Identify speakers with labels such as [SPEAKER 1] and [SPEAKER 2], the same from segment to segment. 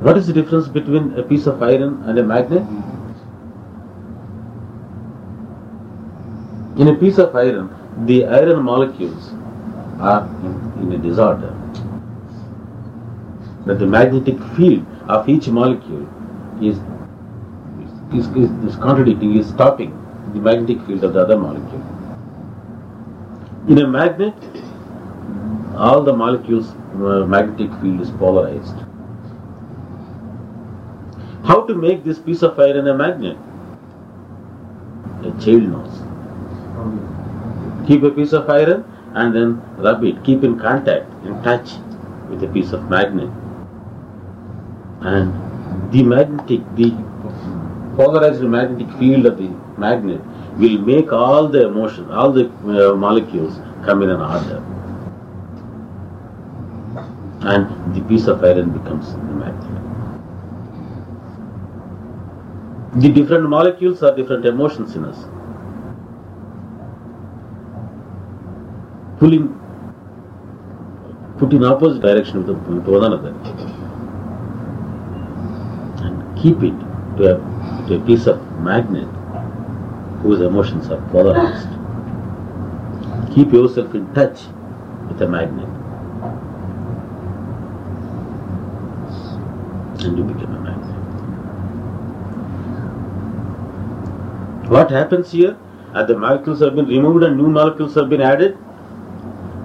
[SPEAKER 1] What is the difference between a piece of iron and a magnet? In a piece of iron, the iron molecules are in, in a disorder. But the magnetic field of each molecule is, is, is, is contradicting, is stopping the magnetic field of the other molecule. In a magnet, all the molecules' uh, magnetic field is polarized. How to make this piece of iron a magnet? A child knows. Keep a piece of iron and then rub it. Keep in contact, in touch with a piece of magnet. And the magnetic, the polarized magnetic field of the magnet will make all the emotion, all the uh, molecules come in an order. And the piece of iron becomes the magnet. The different molecules are different emotions in us. Pulling, put in opposite direction with one another. And keep it to a, to a piece of magnet whose emotions are polarized. Keep yourself in touch with a magnet. And you become a magnet. What happens here? Are the molecules have been removed and new molecules have been added?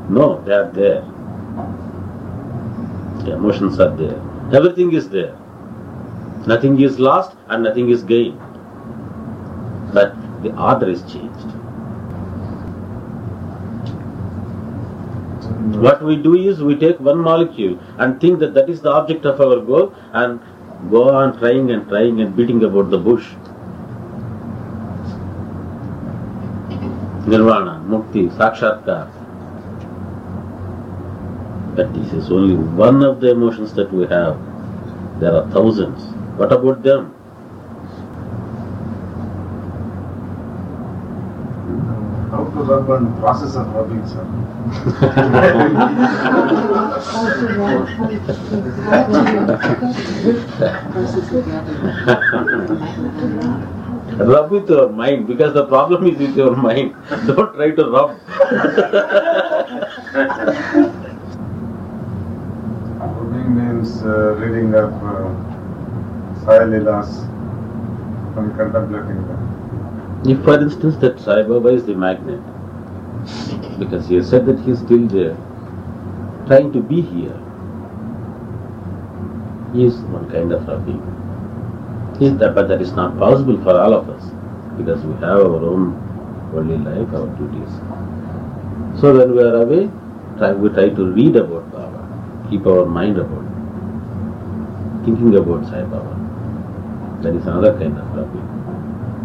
[SPEAKER 1] No, they are there. The emotions are there. Everything is there. Nothing is lost and nothing is gained. But the order is changed. What we do is we take one molecule and think that that is the object of our goal and go on trying and trying and beating about the bush. Nirvana, Mukti, Sakshatkar. But this is only one of the emotions that we have. There are thousands. What about them?
[SPEAKER 2] How to rub and process of rubbing, sir?
[SPEAKER 1] Rub with your mind because the problem is with your mind. Don't try to rub.
[SPEAKER 2] Rubbing means uh, reading of uh, Sai Leelas and contemplating them.
[SPEAKER 1] If, for instance, that Sai Baba is the magnet, because he has said that he is still there, trying to be here, he is one kind of rubbing. Is that, but that is not possible for all of us, because we have our own worldly life, our duties. So when we are away, try, we try to read about Baba, keep our mind about thinking about Sai Baba. That is another kind of rubbing.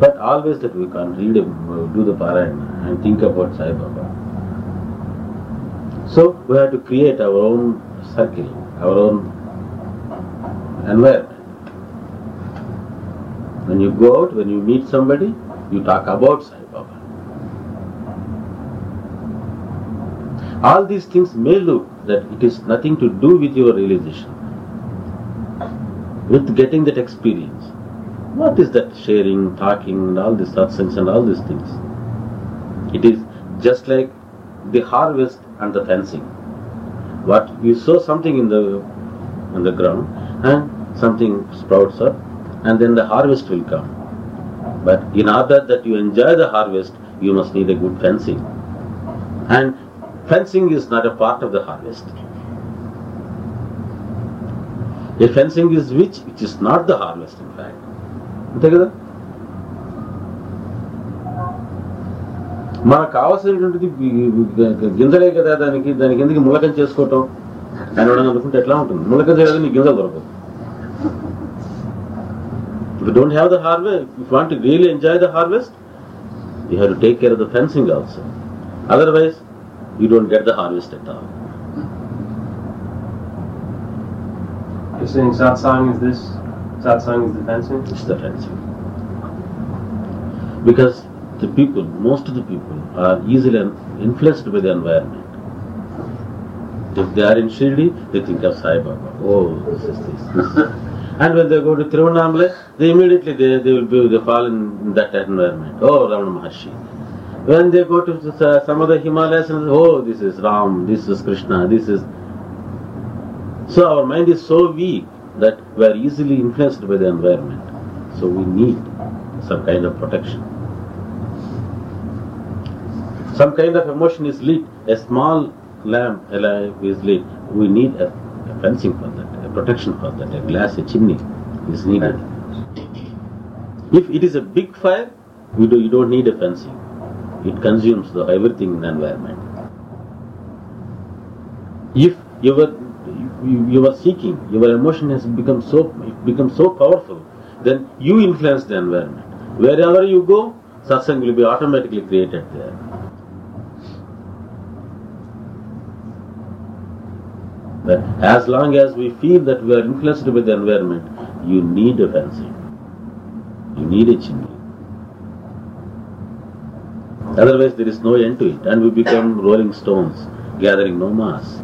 [SPEAKER 1] But always that we can't read, do the parayana and think about Sai Baba. So we have to create our own circle, our own environment. When you go out, when you meet somebody, you talk about Sai Baba. All these things may look that it is nothing to do with your realization, with getting that experience. What is that sharing, talking, and all this satsangs and all these things? It is just like the harvest and the fencing. What you sow something in the in the ground and something sprouts up and then the harvest will come. But in order that you enjoy the harvest, you must need a good fencing. And fencing is not a part of the harvest. A fencing is which? Which is not the harvest in fact. అంతే కదా మనకు కావాల్సినటువంటిది గింజలే కదా దానికి దానికి ఎందుకు ములకం చేసుకోవటం అని ఎవడన్నా అనుకుంటే ఎట్లా ఉంటుంది ములకం చేయడం నీకు గింజలు దొరకదు If you don't have the harvest, if you want to really enjoy the harvest, you have to take care of the fencing also. Otherwise, you don't get the harvest at all.
[SPEAKER 3] You're saying satsang is this? Satsang is the fencing?
[SPEAKER 1] It's the fencing. Because the people, most of the people, are easily influenced by the environment. If they are in Shirdi, they think of Sai Baba. Oh, this is this. this. And when they go to Tiruvannamalai, they immediately they, they will be they fall in that environment. Oh, Ramana Maharshi. When they go to some other Himalayas, oh, this is Ram, this is Krishna, this is. So our mind is so weak that we are easily influenced by the environment. So we need some kind of protection. Some kind of emotion is lit. A small lamp alive is lit. We need a, a fencing for that, protection for that. A glass, a chimney is needed. If it is a big fire, we do, you don't need a fencing. It consumes the, everything in the environment. If you were you, you were seeking, your emotion has become so it becomes so powerful, then you influence the environment. Wherever you go, satsang will be automatically created there. As long as we feel that we are influenced by the environment, you need a fencing. You need a chimney. Otherwise, there is no end to it, and we become rolling stones, gathering no mass.